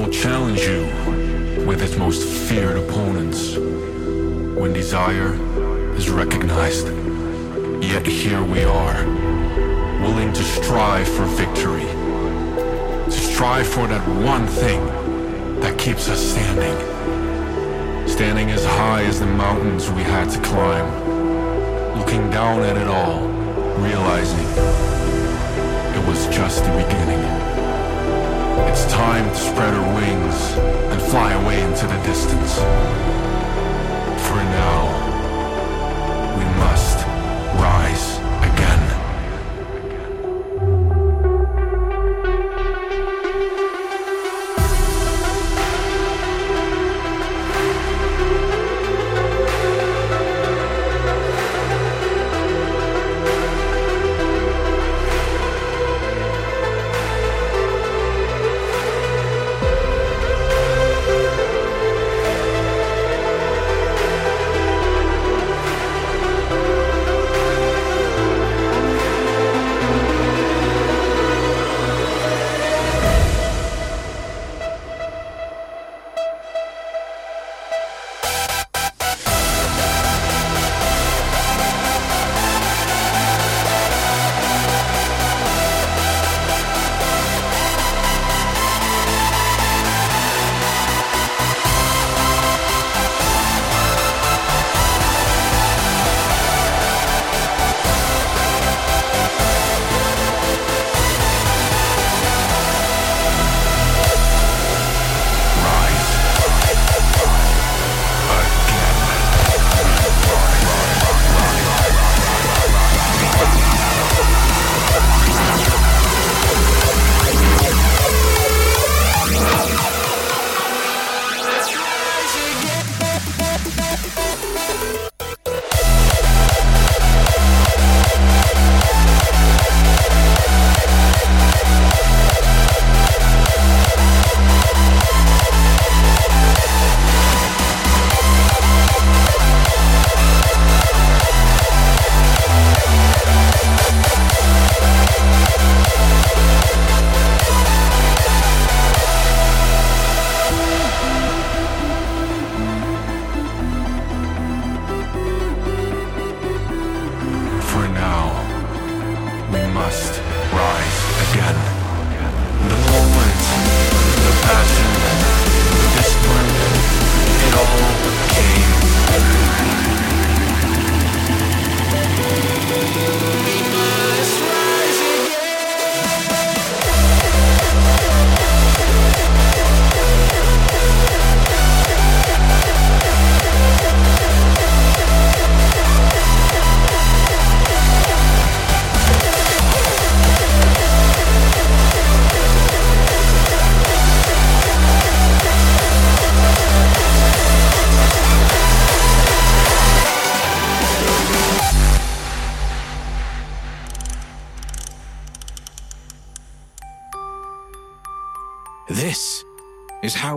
will challenge you with its most feared opponents. When desire is recognized, yet here we are, willing to strive for victory. To strive for that one thing that keeps us standing. Standing as high as the mountains we had to climb. Looking down at it all, realizing it was just the beginning. It's time to spread her wings and fly away into the distance. For now,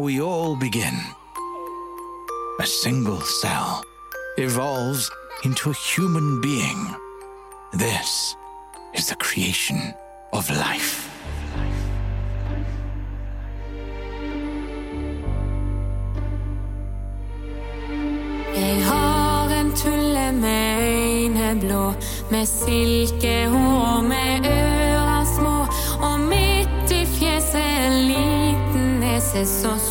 we all begin. A single cell evolves into a human being. This is the creation of life. Jeg har en tulle med øyne blå, med silkehår, med ører små, og midt i fjeset en liten nese så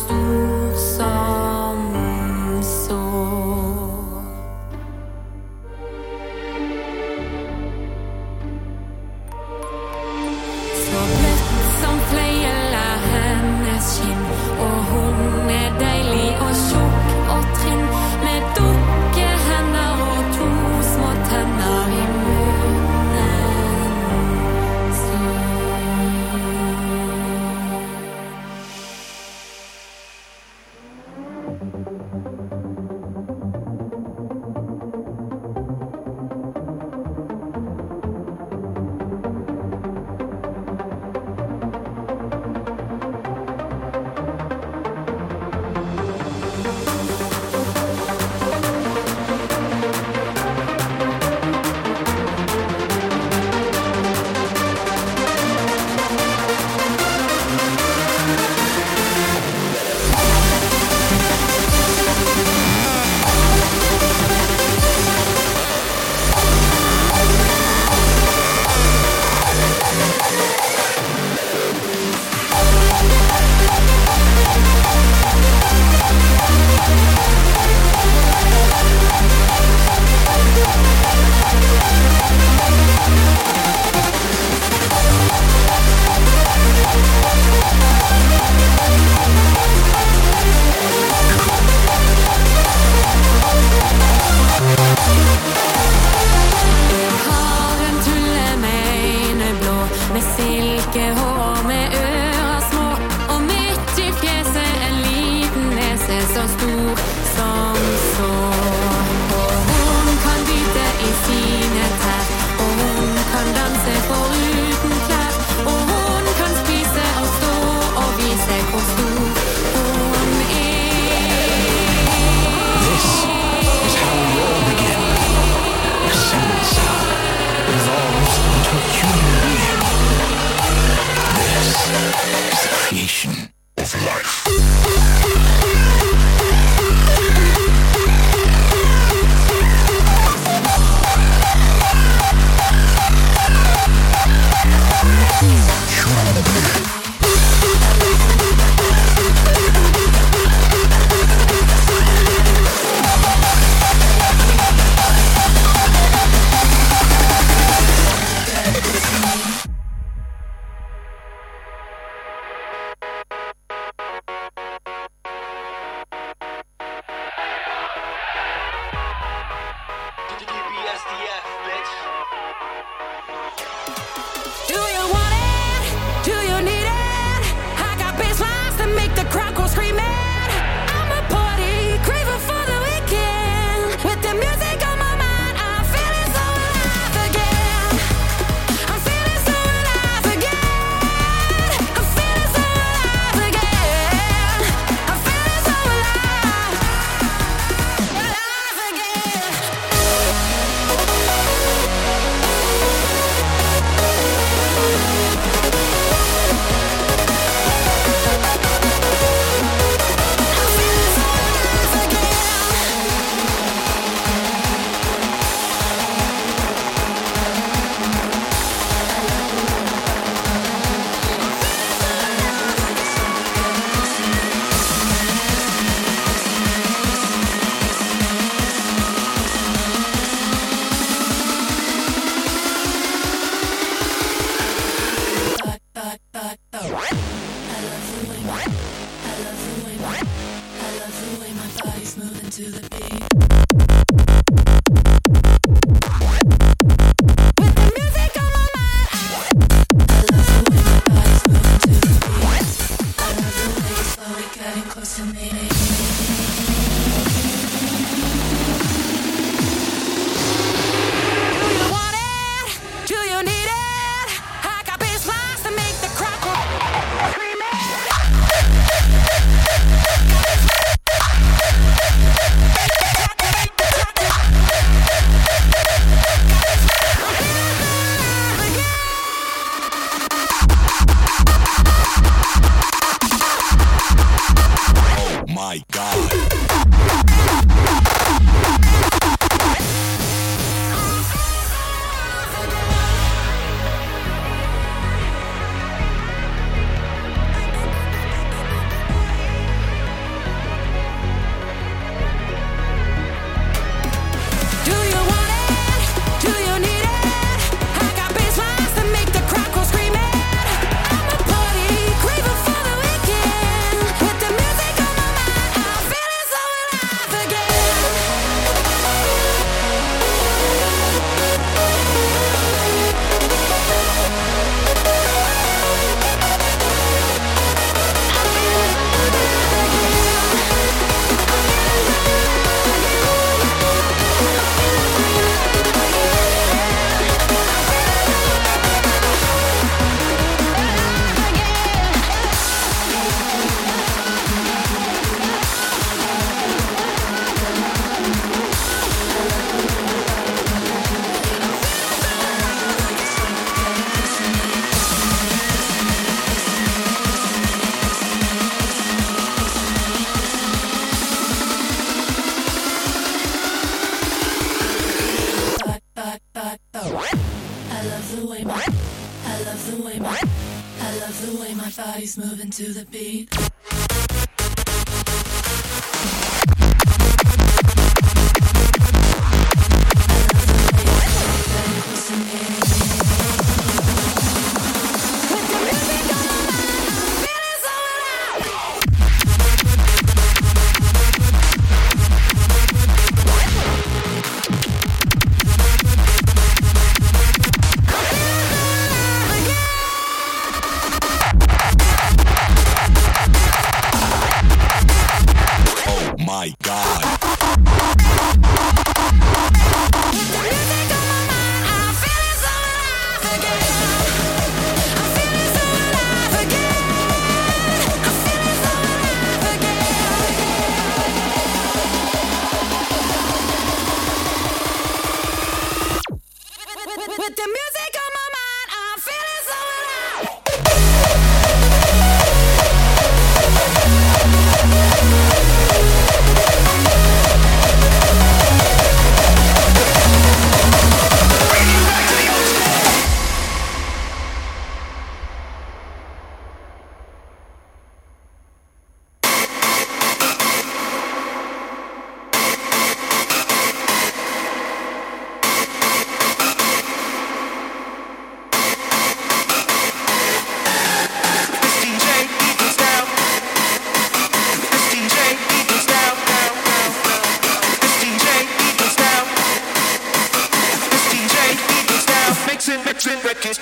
body's moving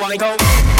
wanna go.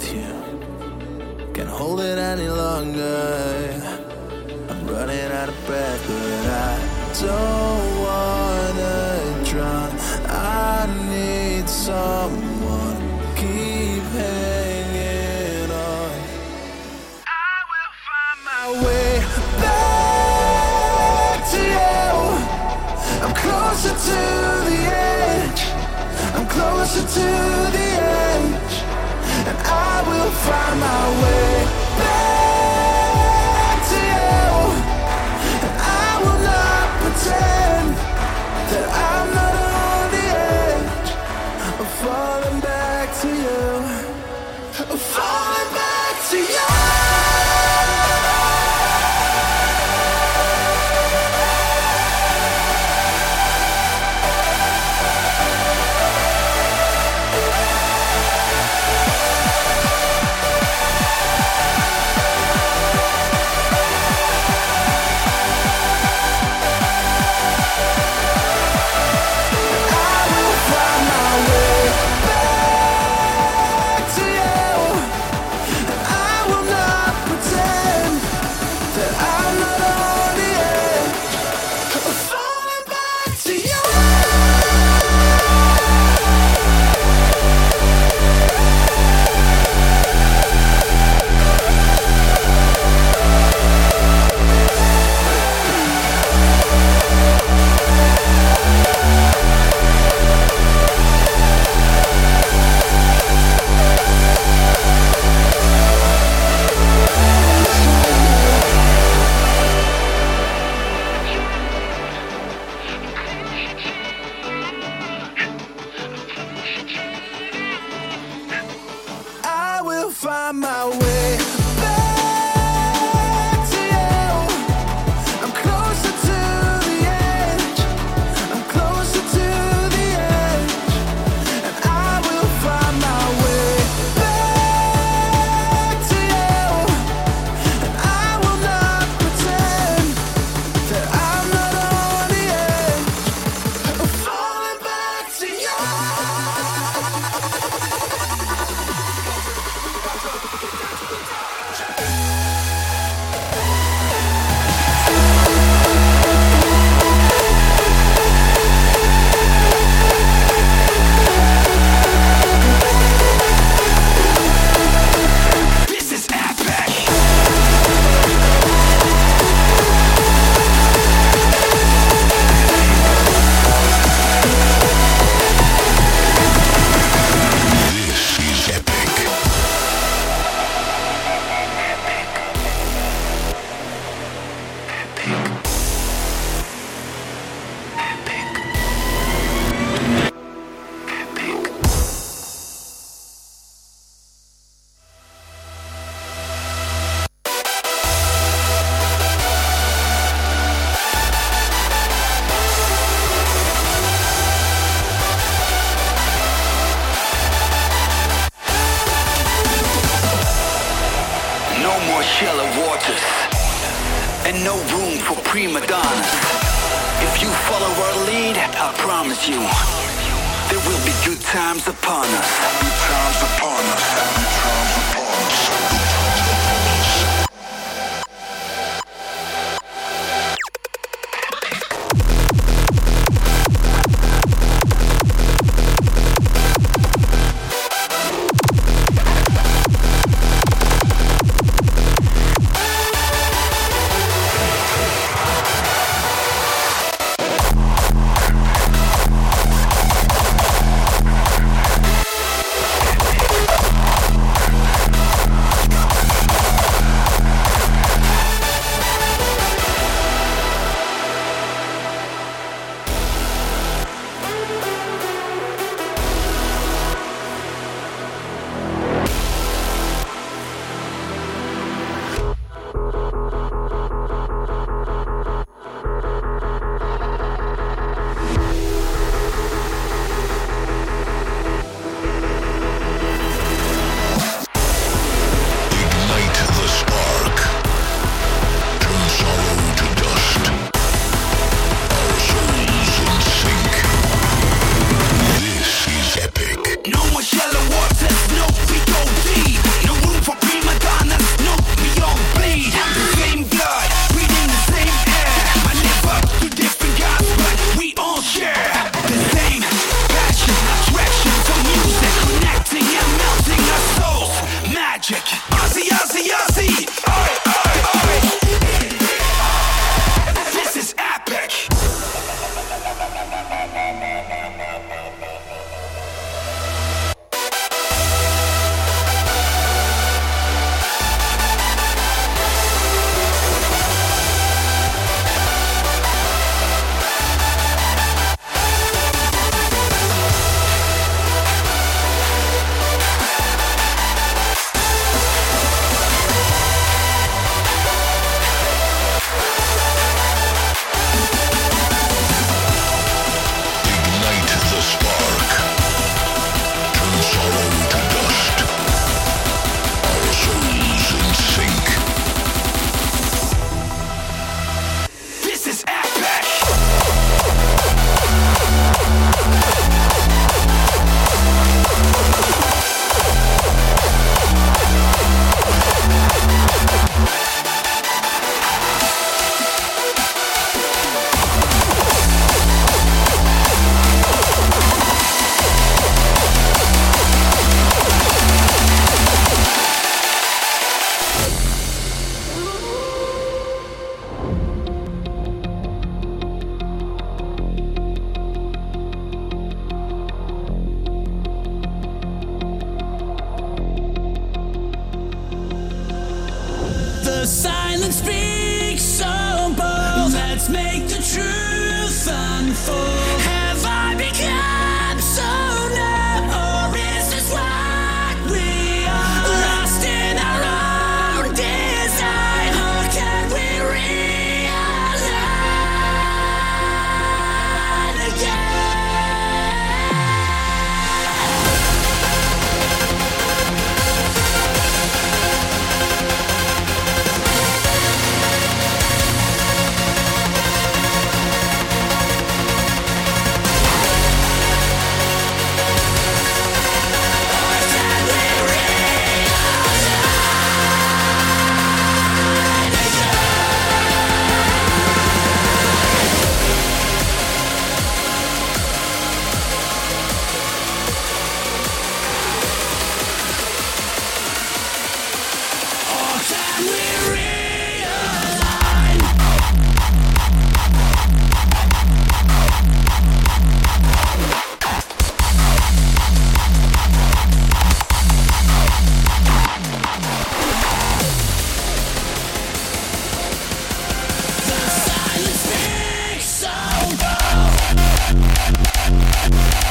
with you. Can't hold it any longer. I'm running out of breath, but I don't wanna drown. I need someone. Keep hanging on. I will find my way back to you. I'm closer to the edge. I'm closer to the find my way.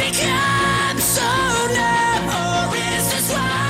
become so numb, or is this why?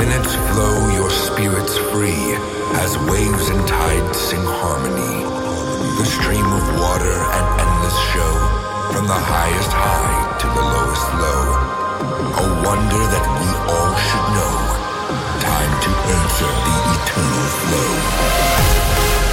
Within it flow your spirits free as waves and tides sing harmony. The stream of water an endless show from the highest high to the lowest low. A wonder that we all should know. Time to answer the eternal flow.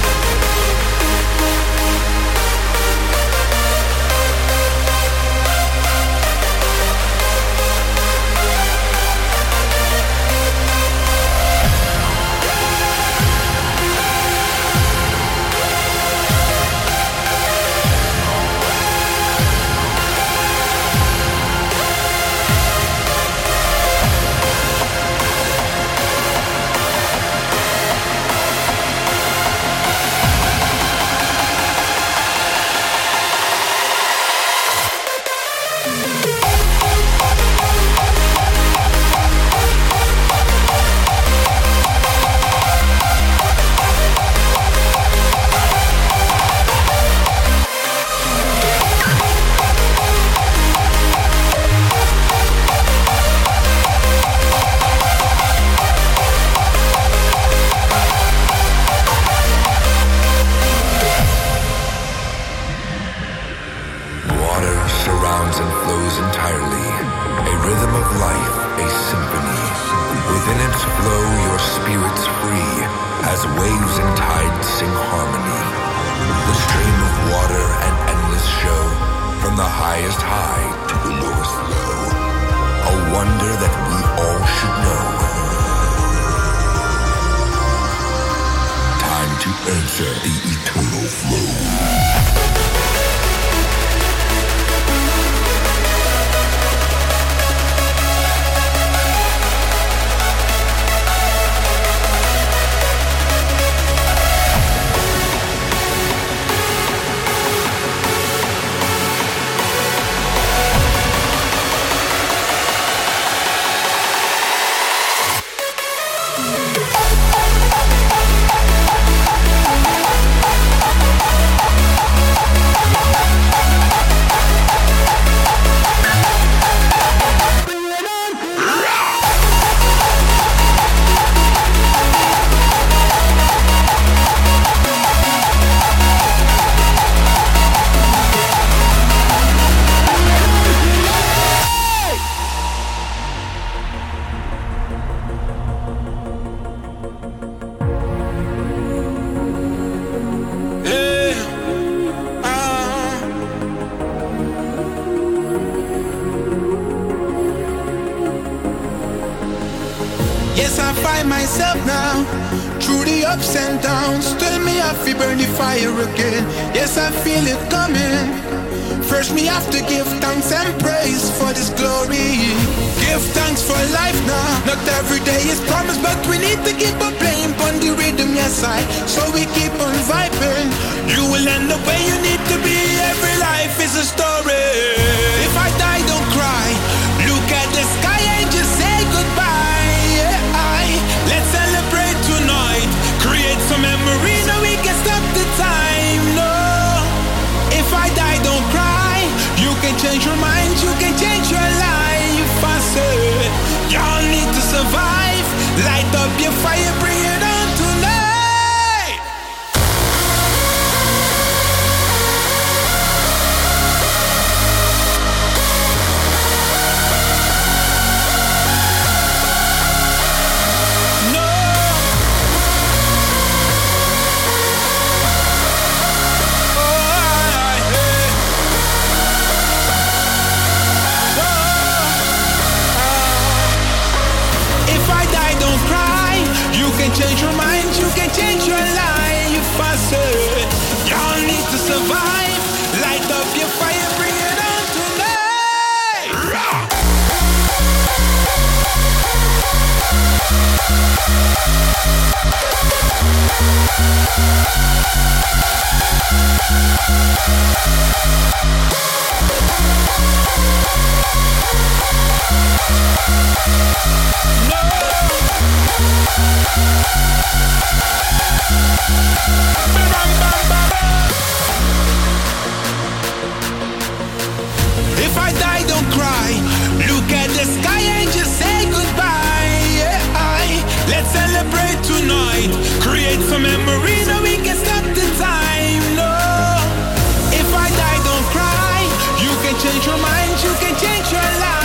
If I die, don't cry. Look at the sky and just say goodbye celebrate tonight. Create some memories so we can stop the time. No, if I die, don't cry. You can change your mind, you can change your life.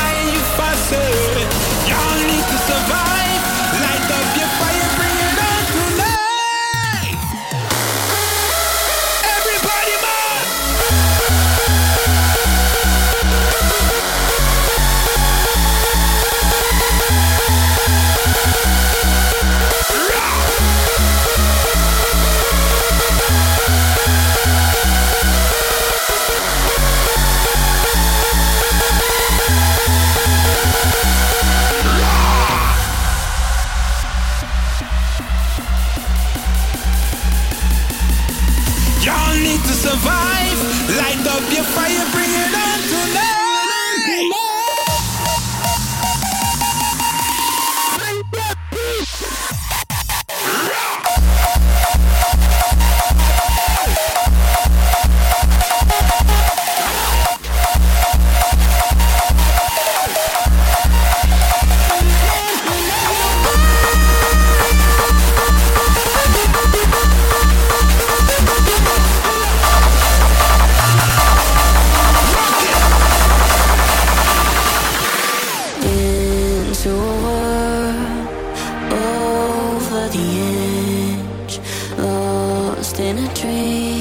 lost in a dream.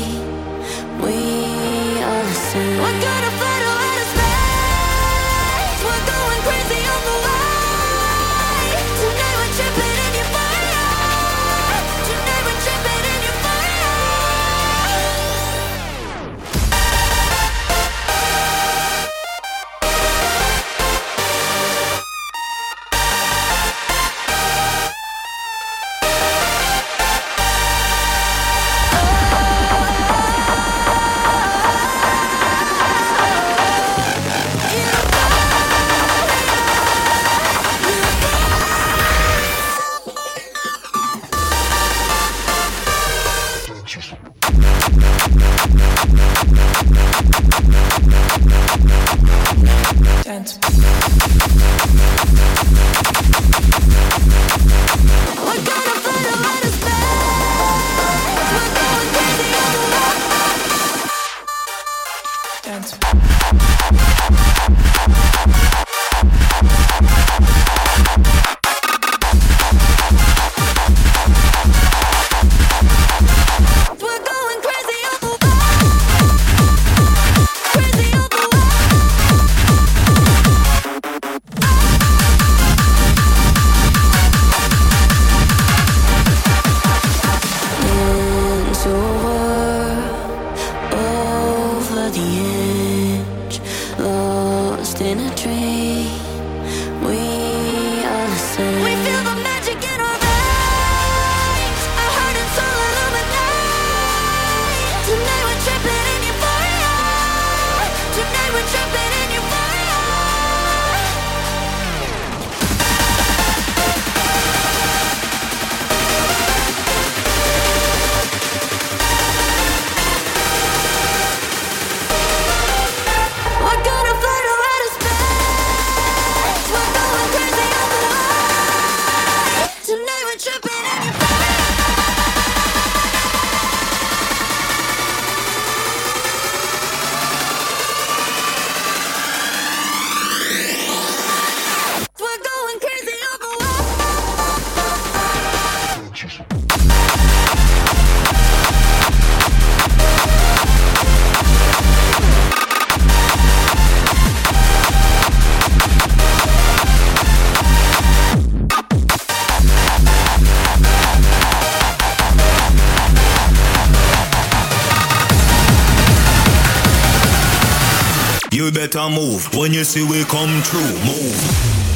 move. When you see we come true, move.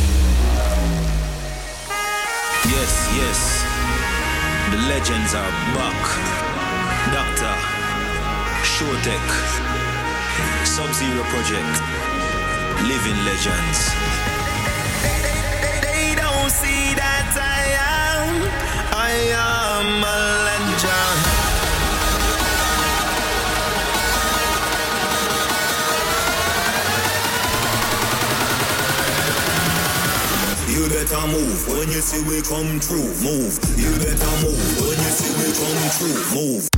come true, move. You better move when you see me come true, move.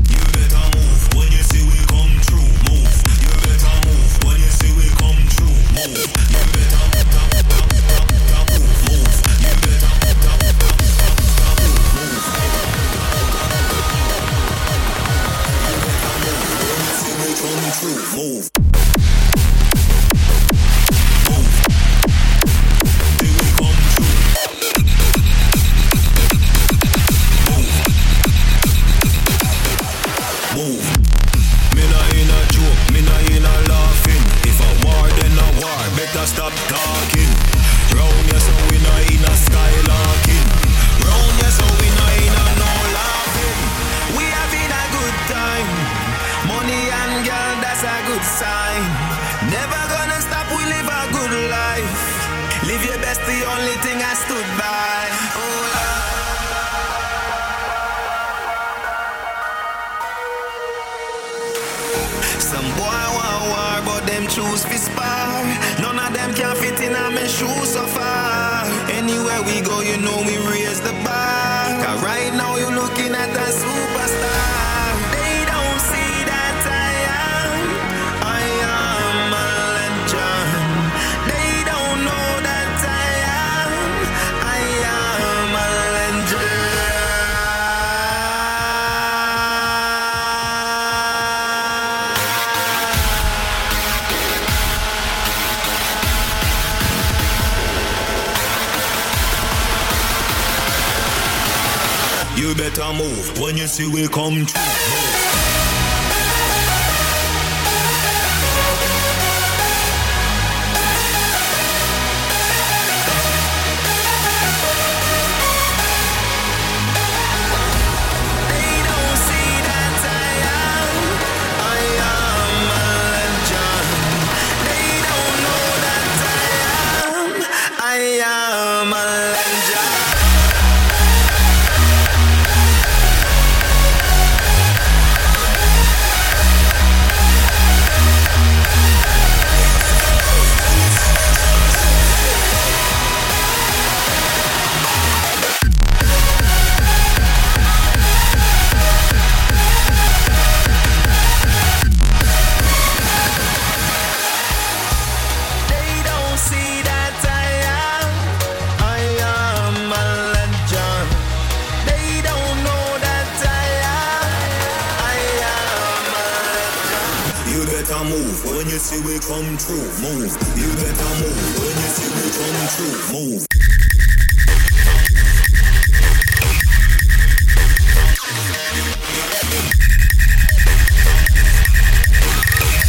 You see we come through. Move, you better move when you see we come true, Move.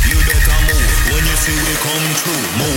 You better move when you see we come true, Move.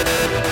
Shadows